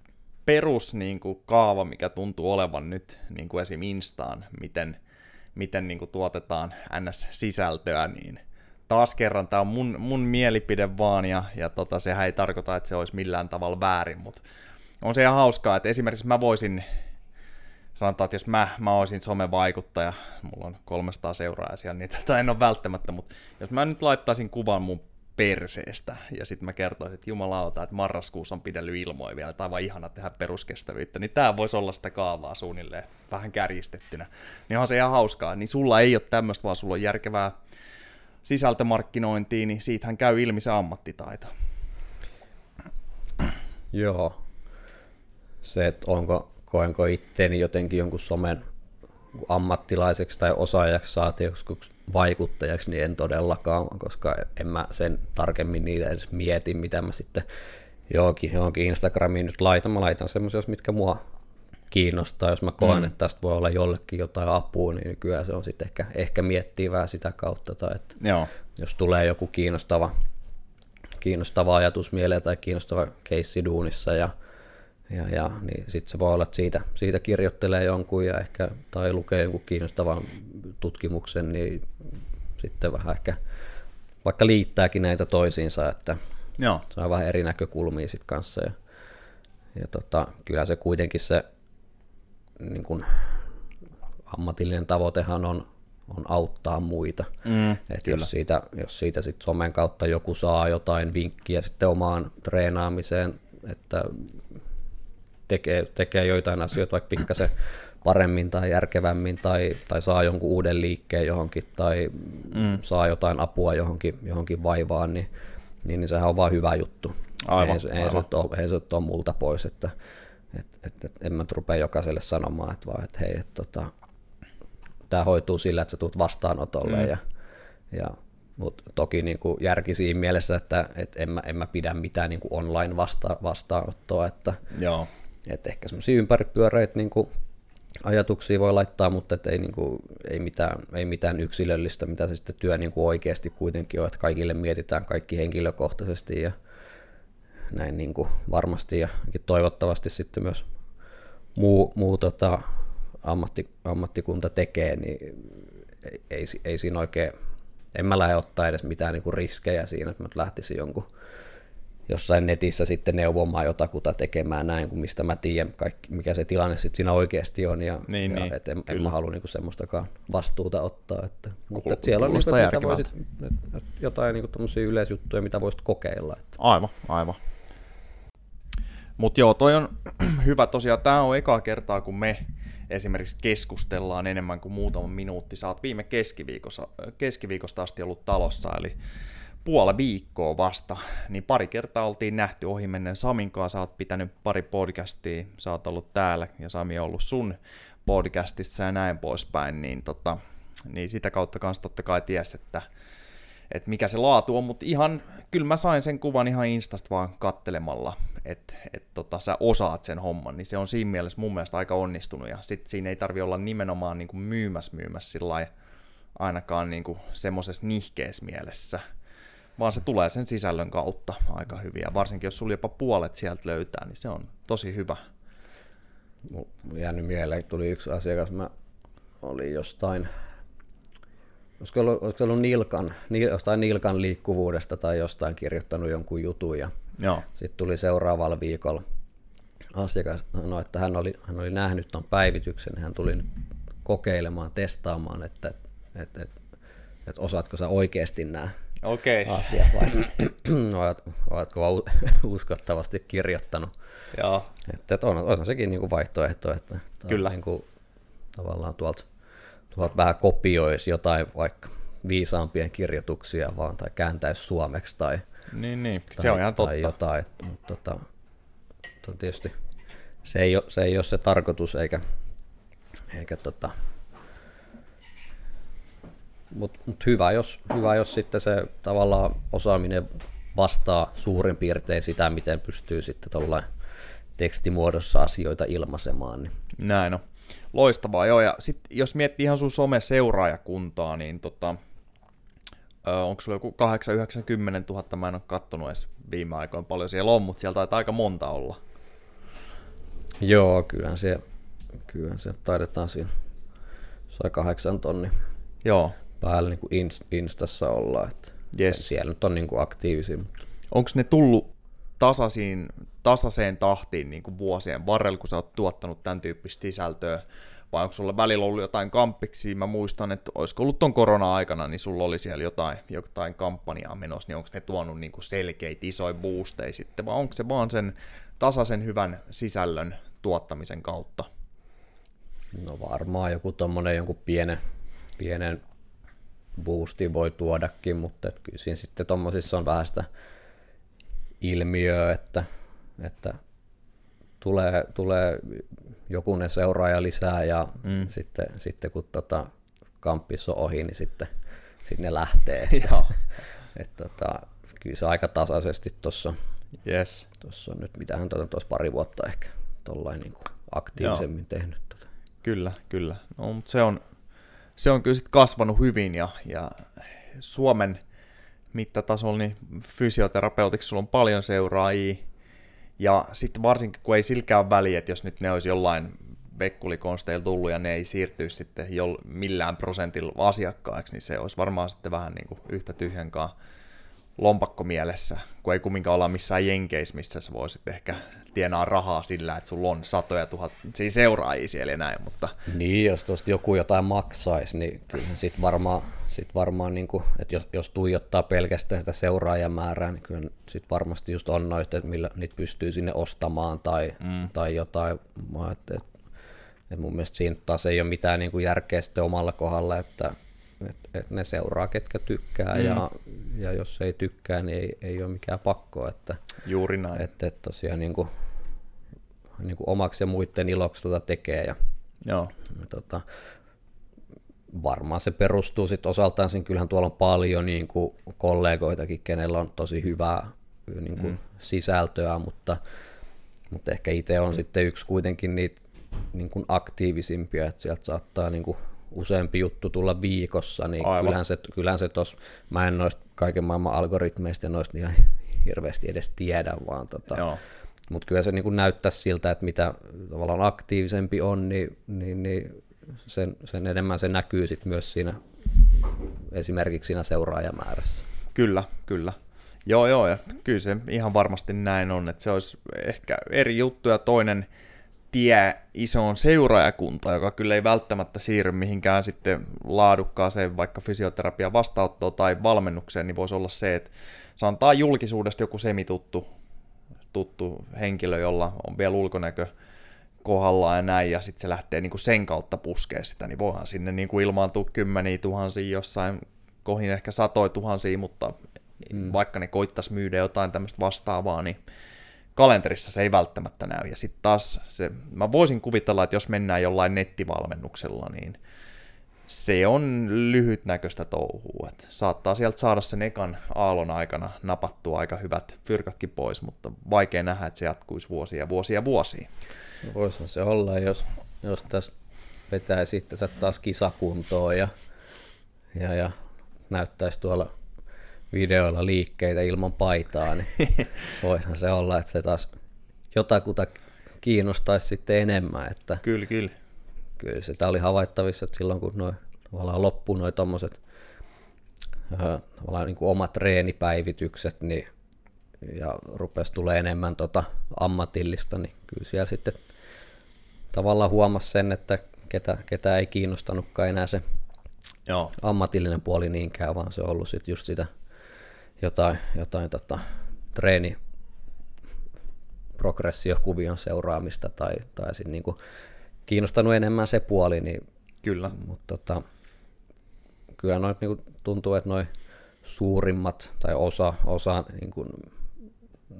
perus niin kuin, kaava, mikä tuntuu olevan nyt niin kuin esim. Instaan, miten, miten niin kuin, tuotetaan NS-sisältöä, niin taas kerran tämä on mun, mun mielipide vaan, ja, ja tota, sehän ei tarkoita, että se olisi millään tavalla väärin, mutta on se ihan hauskaa, että esimerkiksi mä voisin, sanotaan, että jos mä, mä olisin somevaikuttaja, mulla on 300 seuraajia, niin tätä en ole välttämättä, mutta jos mä nyt laittaisin kuvan mun perseestä, ja sitten mä kertoisin, että jumalauta, että marraskuussa on pidellyt ilmoja vielä, tai vaan ihana tehdä peruskestävyyttä, niin tämä voisi olla sitä kaavaa suunnilleen vähän kärjistettynä. Niin on se ihan hauskaa, niin sulla ei ole tämmöistä, vaan sulla on järkevää sisältömarkkinointiin, niin siitähän käy ilmi se ammattitaito. Joo. Se, että onko, koenko itteeni jotenkin jonkun somen ammattilaiseksi tai osaajaksi saati joskus vaikuttajaksi, niin en todellakaan, koska en mä sen tarkemmin niitä edes mieti, mitä mä sitten johonkin, johonkin Instagramiin nyt laitan. Mä laitan semmoisia, mitkä mua kiinnostaa. Jos mä koen, mm. että tästä voi olla jollekin jotain apua, niin kyllä se on sitten ehkä, ehkä miettii vähän sitä kautta. Tai että Joo. Jos tulee joku kiinnostava, kiinnostava ajatus mieleen tai kiinnostava keissi duunissa ja, ja, ja niin sitten se voi olla, että siitä, siitä kirjoittelee jonkun ja ehkä, tai lukee jonkun kiinnostavan tutkimuksen, niin sitten vähän ehkä vaikka liittääkin näitä toisiinsa, että Joo. saa vähän eri näkökulmia sitten kanssa. Ja, ja tota, kyllä se kuitenkin se niin kuin, ammatillinen tavoitehan on, on auttaa muita. Mm, Et jos siitä, jos siitä sit somen kautta joku saa jotain vinkkiä sitten omaan treenaamiseen, että tekee, tekee joitain asioita vaikka pikkasen paremmin tai järkevämmin tai, tai saa jonkun uuden liikkeen johonkin tai mm. saa jotain apua johonkin, johonkin vaivaan, niin, niin, niin sehän on vaan hyvä juttu. Aivan, ei, aivan. Ei, se ole, ei se ole multa pois, että et, et, et, en mä rupea jokaiselle sanomaan, että vaan, että hei, et, tota, tämä hoituu sillä, että sä tulet vastaanotolle mm. ja, ja mutta toki niin kuin järki siinä mielessä, että et en, mä, en mä pidä mitään niin kuin online vasta, vastaanottoa, että Joo. Et ehkä semmoisia ympäripyöreitä niin kuin ajatuksia voi laittaa, mutta et ei, niin kuin, ei, mitään, ei mitään yksilöllistä, mitä se sitten työ niin kuin oikeasti kuitenkin on, että kaikille mietitään kaikki henkilökohtaisesti ja näin niin kuin varmasti ja toivottavasti sitten myös muu, muu tota, ammatti, ammattikunta tekee, niin ei, ei, ei siinä oikein, en mä lähde ottaa edes mitään niin kuin riskejä siinä, että mä lähtisin jonkun jossain netissä sitten neuvomaan jotakuta tekemään näin, kuin mistä mä tiedän, kaikki, mikä se tilanne sitten siinä oikeasti on, ja, niin, ja niin, et en, en mä halua niinku semmoistakaan vastuuta ottaa. Että, mutta että siellä on niinku, että voisit, jotain niinku yleisjuttuja, mitä voisit kokeilla. Että. Aivan, aivan. Mutta joo, toi on hyvä. Tosiaan. Tämä on eka kertaa, kun me esimerkiksi keskustellaan enemmän kuin muutama minuutti. Sä oot viime keskiviikosta, asti ollut talossa, eli puoli viikkoa vasta, niin pari kertaa oltiin nähty ohi mennen Samin kanssa, sä oot pitänyt pari podcastia, sä oot ollut täällä ja Sami on ollut sun podcastissa ja näin poispäin, niin, tota, niin sitä kautta kanssa totta kai ties, että, että mikä se laatu on, mutta ihan, kyllä mä sain sen kuvan ihan Instasta vaan kattelemalla, että et tota, sä osaat sen homman, niin se on siinä mielessä mun mielestä aika onnistunut, ja sitten siinä ei tarvi olla nimenomaan niin kuin myymäs myymäs sillä ainakaan niin semmoisessa nihkeessä mielessä, vaan se tulee sen sisällön kautta aika hyvin, ja varsinkin jos sulla jopa puolet sieltä löytää, niin se on tosi hyvä. Mun jäänyt mieleen, tuli yksi asiakas, mä olin jostain Olisiko ollut, olisiko ollut Nilkan, jostain Nilkan liikkuvuudesta tai jostain kirjoittanut jonkun jutun ja Joo. sitten tuli seuraavalla viikolla asiakas sanoi, että hän oli, hän oli nähnyt tuon päivityksen, hän tuli nyt kokeilemaan, testaamaan, että, että, että, että, että osaatko sä oikeasti nämä okay. asiat vai olet, oletko uskottavasti kirjoittanut. Joo. Että, että on, on sekin niin kuin vaihtoehto, että Kyllä. Niin kuin, tavallaan tuolta tuolta vähän kopioisi jotain vaikka viisaampien kirjoituksia vaan tai kääntäisi suomeksi tai, niin, niin. Se tai, on ihan totta. tai jotain. Mutta tota, tietysti se ei, ole, se ei ole se tarkoitus eikä, eikä tota, mutta mut hyvä, jos, hyvä, jos sitten se tavallaan osaaminen vastaa suurin piirtein sitä, miten pystyy sitten tekstimuodossa asioita ilmaisemaan. Niin. Näin on. Loistavaa, joo. Ja sit, jos miettii ihan sun some-seuraajakuntaa, niin tota, onko sulla joku 8, 9, 10 000, mä en ole kattonut edes viime aikoina paljon siellä on, mutta sieltä taitaa aika monta olla. Joo, kyllähän se, kyllähän se taidetaan siinä sai kahdeksan tonni Joo. päällä niin kuin Instassa olla, että yes. se, siellä nyt on niin kuin aktiivisia. Mutta... Onko ne tullut tasaisiin, tasaiseen tahtiin niin kuin vuosien varrella, kun sä oot tuottanut tämän tyyppistä sisältöä, vai onko sulla välillä ollut jotain kampiksi? Mä muistan, että olisiko ollut ton korona-aikana, niin sulla oli siellä jotain, jotain kampanjaa menossa, niin onko ne tuonut niin kuin selkeitä isoja boosteja sitten, vai onko se vaan sen tasaisen hyvän sisällön tuottamisen kautta? No varmaan joku tommonen jonkun pienen, pienen boosti voi tuodakin, mutta kyllä siinä sitten tommosissa on vähän sitä ilmiöä, että, että tulee, tulee joku ne seuraaja lisää ja mm. sitten, sitten kun tota, kamppis on ohi, niin sitten sinne lähtee. et, tota, kyllä se aika tasaisesti tuossa yes. Tuossa on nyt, mitähän tuota, tuossa pari vuotta ehkä tollain niin aktiivisemmin Joo. tehnyt. Tota. Kyllä, kyllä. No, mutta se on, se on kyllä sit kasvanut hyvin ja, ja Suomen mittatasolla niin fysioterapeutiksi sulla on paljon seuraajia, ja sitten varsinkin, kun ei silkään väliä, että jos nyt ne olisi jollain vekkulikonsteilla tullut ja ne ei siirtyisi sitten jo millään prosentilla asiakkaiksi, niin se olisi varmaan sitten vähän niin kuin yhtä tyhjänkaan lompakko mielessä, kun ei kumminkaan olla missään jenkeissä, missä sä voisit ehkä tienaa rahaa sillä, että sulla on satoja tuhat siis seuraajia siellä näin, mutta... Niin, jos tuosta joku jotain maksaisi, niin sitten varmaan, sit varmaan niin kuin, että jos, jos tuijottaa pelkästään sitä seuraajamäärää, niin kyllä sitten varmasti just on noita, että millä niitä pystyy sinne ostamaan tai, mm. tai jotain. Mä että, että, että mun mielestä siinä taas ei ole mitään niin kuin järkeä sitten omalla kohdalla, että et, et ne seuraa, ketkä tykkää, mm. ja, ja jos ei tykkää, niin ei, ei ole mikään pakko. Että, Juuri näin. Että et tosiaan niin kuin, niin kuin omaksi ja muiden iloksi tuota tekee. Ja, Joo. Tota, varmaan se perustuu sitten osaltaan, siinä kyllähän tuolla on paljon niin kuin kollegoitakin, kenellä on tosi hyvää niin kuin mm. sisältöä, mutta, mutta ehkä itse on sitten yksi kuitenkin niitä niin kuin aktiivisimpia, että sieltä saattaa niin kuin useampi juttu tulla viikossa, niin Aivan. kyllähän se, kyllähän se tos, mä en noista kaiken maailman algoritmeista ja noista ihan hirveästi edes tiedä, vaan tota, mutta kyllä se niin näyttää siltä, että mitä tavallaan aktiivisempi on, niin, niin, niin sen, sen enemmän se näkyy sit myös siinä esimerkiksi siinä seuraajamäärässä. Kyllä, kyllä. Joo, joo, ja kyllä se ihan varmasti näin on, että se olisi ehkä eri juttu ja toinen tie isoon seuraajakuntaan, joka kyllä ei välttämättä siirry mihinkään sitten laadukkaaseen vaikka fysioterapian vastaanottoon tai valmennukseen, niin voisi olla se, että se antaa julkisuudesta joku semituttu tuttu henkilö, jolla on vielä ulkonäkö kohdallaan ja näin, ja sitten se lähtee niin kuin sen kautta puskea sitä, niin voihan sinne niin kuin ilmaantua kymmeniä tuhansia jossain kohin ehkä satoja tuhansia, mutta mm. vaikka ne koittaisi myydä jotain tämmöistä vastaavaa, niin kalenterissa se ei välttämättä näy. Ja sitten taas se, mä voisin kuvitella, että jos mennään jollain nettivalmennuksella, niin se on lyhytnäköistä touhua. Et saattaa sieltä saada sen ekan aallon aikana napattua aika hyvät fyrkatkin pois, mutta vaikea nähdä, että se jatkuisi vuosia, vuosia, vuosia. No voisihan se olla, jos, jos tässä vetää sitten taas kisakuntoon ja, ja, ja näyttäisi tuolla videoilla liikkeitä ilman paitaa, niin voisihan se olla, että se taas jotakuta kiinnostaisi sitten enemmän. Että kyllä, kyllä. Kyllä sitä oli havaittavissa, että silloin kun noi, tavallaan loppuu noin tuommoiset tavallaan niin kuin omat treenipäivitykset, niin ja rupesi tulee enemmän tota ammatillista, niin kyllä siellä sitten tavallaan huomasi sen, että ketä, ketä ei kiinnostanutkaan enää se Joo. ammatillinen puoli niinkään, vaan se on ollut sitten just sitä jotain, jotain tota, treeni progressiokuvion seuraamista tai, tai sitten niinku kiinnostanut enemmän se puoli. Niin, kyllä. Mutta tota, kyllä noit niinku tuntuu, että noin suurimmat tai osa, osa niinku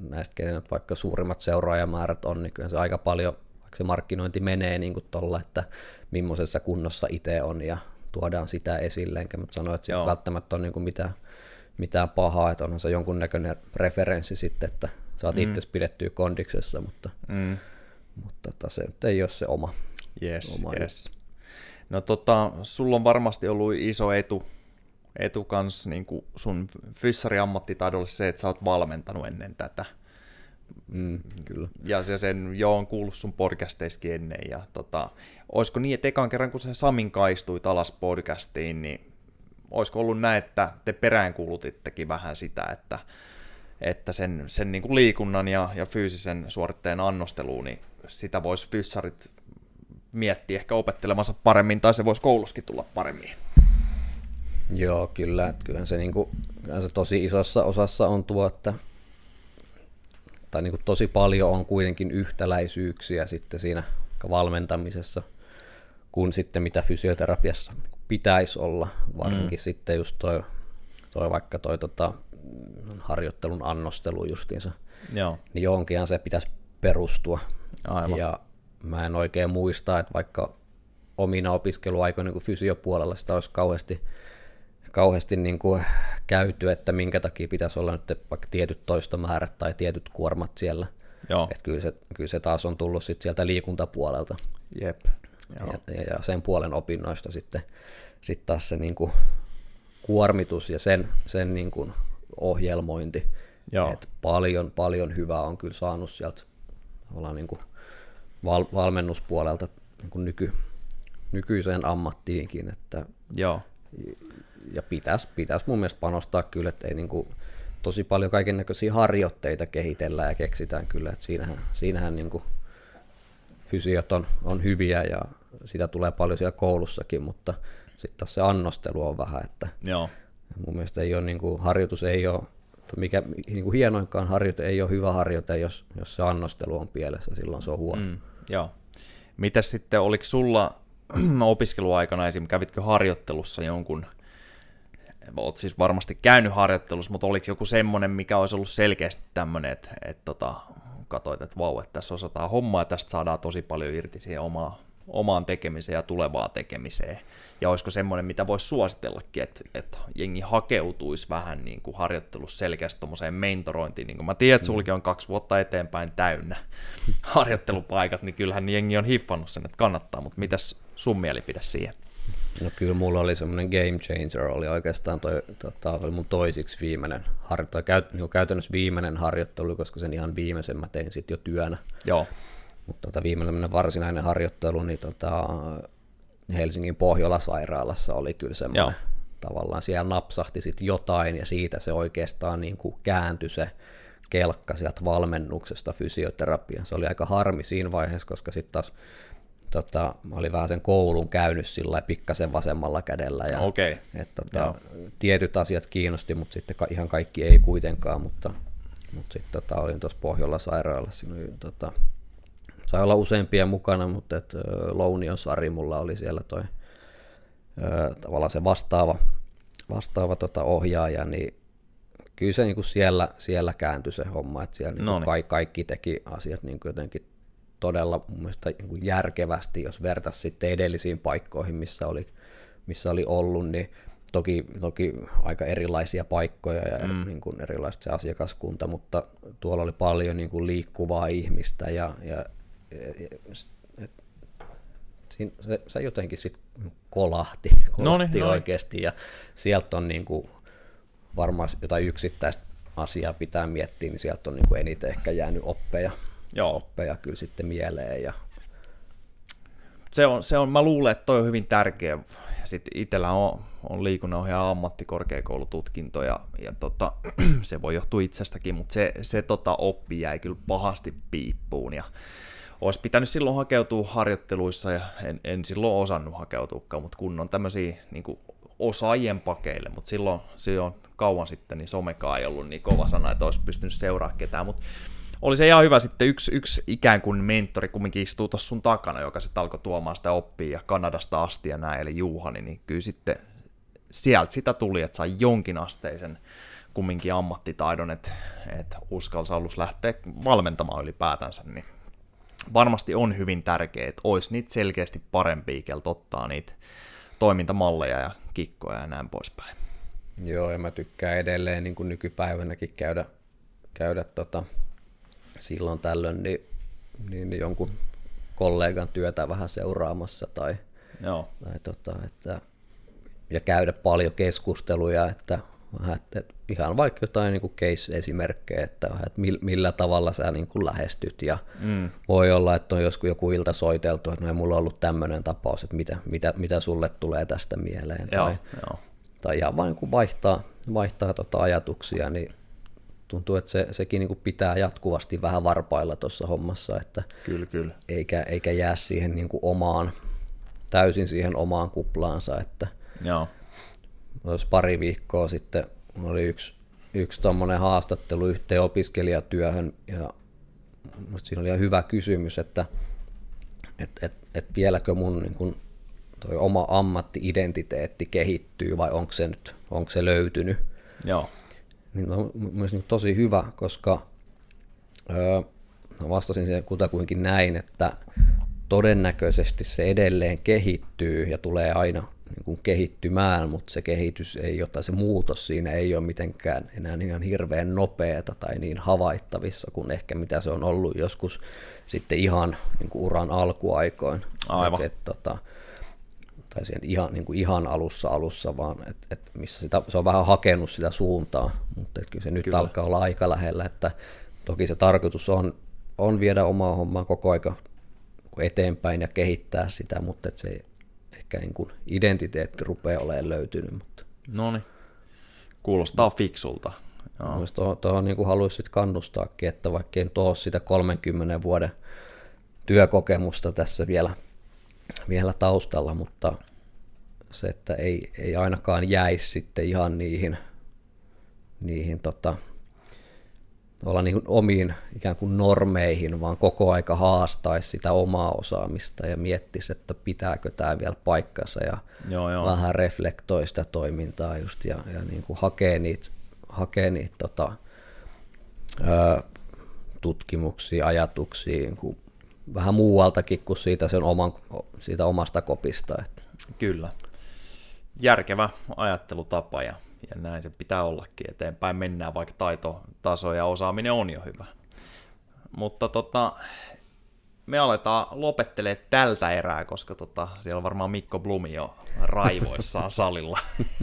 näistä, kenen vaikka suurimmat seuraajamäärät on, niin kyllä se aika paljon, vaikka se markkinointi menee niin tuolla, että millaisessa kunnossa itse on ja tuodaan sitä esille, enkä mä sano, että välttämättä on niin kuin mitään mitään pahaa, että onhan se jonkunnäköinen referenssi sitten, että saat mm. itse pidettyä kondiksessa, mutta, mm. mutta tota, se ei ole se oma. Yes, oma yes. No tota, sulla on varmasti ollut iso etu etu kans niin kuin sun fyssariammattitaidolle se, että sä oot valmentanut ennen tätä. Mm, kyllä. Ja se sen jo on kuullut sun podcasteissakin ennen. Ja tota, olisiko niin, että ekan kerran kun sä Samin kaistuit alas podcastiin, niin olisiko ollut näin, että te peräänkuulutittekin vähän sitä, että, että sen, sen niin kuin liikunnan ja, ja fyysisen suoritteen annosteluun, niin sitä voisi fyssarit miettiä ehkä opettelemansa paremmin, tai se voisi kouluskin tulla paremmin. Joo, kyllä. Kyllähän se, niin kuin, kyllähän se tosi isossa osassa on tuo, että tai niin kuin tosi paljon on kuitenkin yhtäläisyyksiä sitten siinä valmentamisessa, kun sitten mitä fysioterapiassa pitäisi olla, varsinkin mm. sitten just toi, toi vaikka toi tota, harjoittelun annostelu justiinsa, Joo. niin johonkinhan se pitäisi perustua. Aivan. Ja mä en oikein muista, että vaikka omina opiskeluaikoina niin fysiopuolella sitä olisi kauheasti, kauheasti niin kuin käyty, että minkä takia pitäisi olla nyt vaikka tietyt toistomäärät tai tietyt kuormat siellä. Joo. Että kyllä, se, kyllä se taas on tullut sit sieltä liikuntapuolelta Jep. Joo. ja, ja sen puolen opinnoista sitten sit taas se niin kuin kuormitus ja sen, sen niin kuin ohjelmointi. Joo. Et paljon, paljon hyvää on kyllä saanut sieltä ollaan niin kuin val, valmennuspuolelta niin kuin nyky, nykyiseen ammattiinkin, että Joo. ja pitäisi pitäis mun mielestä panostaa kyllä, että ei niin kuin, tosi paljon kaiken näköisiä harjoitteita kehitellään ja keksitään kyllä, että siinähän, siinähän niin kuin fysiot on, on hyviä ja sitä tulee paljon siellä koulussakin, mutta sitten taas se annostelu on vähän, että Joo. mun mielestä ei ole, niin kuin, harjoitus ei ole, mikä niin kuin hienoinkaan harjoite ei ole hyvä harjoite, jos, jos se annostelu on pielessä, silloin se on huono. Mm. Joo. Mitäs sitten, oliko sulla opiskeluaikana esim. kävitkö harjoittelussa jonkun, oot siis varmasti käynyt harjoittelussa, mutta oliko joku semmoinen, mikä olisi ollut selkeästi tämmöinen, että, että tota, katsoit, että vau, että tässä osataan hommaa ja tästä saadaan tosi paljon irti siihen omaan, omaan tekemiseen ja tulevaan tekemiseen. Ja olisiko semmoinen, mitä voisi suositellakin, että, että jengi hakeutuisi vähän niin kuin harjoittelussa selkeästi tuommoiseen mentorointiin. Niin kuin mä tiedän, että sulki on kaksi vuotta eteenpäin täynnä harjoittelupaikat, niin kyllähän jengi on hiffannut sen, että kannattaa, mutta mitäs sun mielipide siihen? No kyllä mulla oli semmoinen game changer, oli oikeastaan toi, tota, oli mun toisiksi viimeinen harjoittelu, käyt, niin käytännössä viimeinen harjoittelu, koska sen ihan viimeisen mä tein sitten jo työnä. Joo, Mutta tota, viimeinen varsinainen harjoittelu, niin tota, Helsingin Pohjola-sairaalassa oli kyllä semmoinen, Joo. tavallaan siellä napsahti sitten jotain ja siitä se oikeastaan niin kuin kääntyi se kelkka sieltä valmennuksesta fysioterapiaan. Se oli aika harmi siinä vaiheessa, koska sitten taas tota, mä olin vähän sen koulun käynyt sillä pikkasen vasemmalla kädellä. Ja, okei. et, tota, tietyt asiat kiinnosti, mutta sitten ka- ihan kaikki ei kuitenkaan, mutta, mutta sitten tota, olin tuossa Pohjola sairaalassa. Oli, tota, sai olla useampia mukana, mutta et, Lounion Sari mulla oli siellä toi ö, tavallaan se vastaava, vastaava tota, ohjaaja, niin kyllä se niin siellä, siellä kääntyi se homma, että siellä niin ka- kaikki teki asiat niin jotenkin todella mun mielestä niin järkevästi, jos vertaisi sitten edellisiin paikkoihin, missä oli, missä oli ollut, niin toki, toki aika erilaisia paikkoja ja mm. niin kuin erilaista se asiakaskunta, mutta tuolla oli paljon niin kuin liikkuvaa ihmistä ja, ja, siinä, se, se jotenkin sitten kolahti, kolahti noniin. oikeasti ja sieltä on niin kuin varmaan jotain yksittäistä asiaa pitää miettiä, niin sieltä on niin kuin eniten ehkä jäänyt oppeja, Joo, oppeja kyllä sitten mieleen. Ja, se on, se on, mä luulen, että toi on hyvin tärkeä. Sitten itsellä on, on liikunnanohjaaja ammattikorkeakoulututkinto ja, ja tota, se voi johtua itsestäkin, mutta se, se tota, oppi jäi kyllä pahasti piippuun ja olisi pitänyt silloin hakeutua harjoitteluissa ja en, en silloin osannut hakeutuakaan, mutta kun on tämmöisiä niin osaajien pakeille, mutta silloin, silloin kauan sitten niin somekaan ei ollut niin kova sana, että olisi pystynyt seuraamaan ketään, mutta oli se ihan hyvä sitten yksi, yksi ikään kuin mentori kumminkin istuu tuossa sun takana, joka sitten alkoi tuomaan sitä oppia ja Kanadasta asti ja näin, eli Juhani, niin kyllä sitten sieltä sitä tuli, että sai jonkinasteisen kumminkin ammattitaidon, että, että uskalsi alus lähteä valmentamaan ylipäätänsä, niin varmasti on hyvin tärkeää, että olisi niitä selkeästi parempia, keltä ottaa niitä toimintamalleja ja kikkoja ja näin poispäin. joo, ja mä tykkään edelleen niin kuin nykypäivänäkin käydä, käydä tota, silloin tällöin niin, niin jonkun kollegan työtä vähän seuraamassa tai, Joo, tai tota, että ja käydä paljon keskusteluja, että, että ihan vaikka jotain niin case-esimerkkejä, että, että millä tavalla sä niin kuin lähestyt ja mm. voi olla, että on joskus joku ilta soiteltu, että no ei mulla on ollut tämmöinen tapaus, että mitä, mitä, mitä sulle tulee tästä mieleen joo, tai, joo. tai ja vain niin vaihtaa, vaihtaa tota ajatuksia, niin tuntuu, että se, sekin niin kuin pitää jatkuvasti vähän varpailla tuossa hommassa, että kyllä, kyllä. Eikä, eikä jää siihen niin kuin omaan, täysin siihen omaan kuplaansa, että Joo. Olisi pari viikkoa sitten oli yksi, yksi tuommoinen haastattelu yhteen opiskelijatyöhön ja siinä oli ihan hyvä kysymys, että et, et, et vieläkö mun niin kun, toi oma ammatti-identiteetti kehittyy vai onko se nyt onko se löytynyt. Joo. Niin on mielestäni tosi hyvä, koska öö, vastasin siihen kutakuinkin näin, että todennäköisesti se edelleen kehittyy ja tulee aina niin kuin kehittymään, mutta se kehitys ei ole, tai se muutos siinä ei ole mitenkään enää ihan hirveän nopeata tai niin havaittavissa kuin ehkä mitä se on ollut joskus sitten ihan niin kuin uran alkuaikoin. Aivan. Et, et, tota, tai siihen ihan, niin kuin ihan alussa alussa, vaan et, et missä sitä, se on vähän hakenut sitä suuntaa, mutta et kyllä se nyt kyllä. alkaa olla aika lähellä, että toki se tarkoitus on, on viedä omaa hommaa koko aika eteenpäin ja kehittää sitä, mutta et se ehkä niin kuin identiteetti rupeaa olemaan löytynyt. Mutta. No niin, kuulostaa fiksulta. Tuohon, tuohon niin haluaisi sit kannustaakin, että vaikka en tuo sitä 30 vuoden työkokemusta tässä vielä, vielä taustalla, mutta se, että ei, ei ainakaan jäisi sitten ihan niihin, niihin tota, olla niin omiin ikään kuin normeihin, vaan koko aika haastaisi sitä omaa osaamista ja miettisi, että pitääkö tämä vielä paikkansa ja joo, joo. vähän reflektoi sitä toimintaa just ja, ja niin kuin hakee niitä, hakee niitä tota, ö, tutkimuksia, ajatuksia niin kuin vähän muualtakin kuin siitä, sen oman, siitä omasta kopista. Että. Kyllä. Järkevä ajattelutapa ja ja näin se pitää ollakin. Eteenpäin mennään, vaikka taito, taso ja osaaminen on jo hyvä. Mutta tota, me aletaan lopettelee tältä erää, koska tota, siellä on varmaan Mikko Blumi jo raivoissaan salilla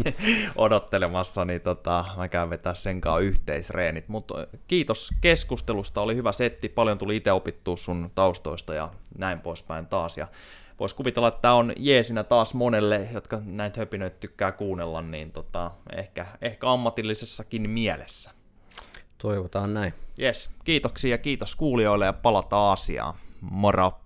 odottelemassa, niin tota, mä käyn vetää sen kanssa yhteisreenit. Mutta kiitos keskustelusta, oli hyvä setti, paljon tuli itse opittua sun taustoista ja näin poispäin taas. Ja voisi kuvitella, että tämä on jeesinä taas monelle, jotka näitä höpinöitä tykkää kuunnella, niin tota, ehkä, ehkä ammatillisessakin mielessä. Toivotaan näin. Yes, kiitoksia ja kiitos kuulijoille ja palataan asiaan. Moro!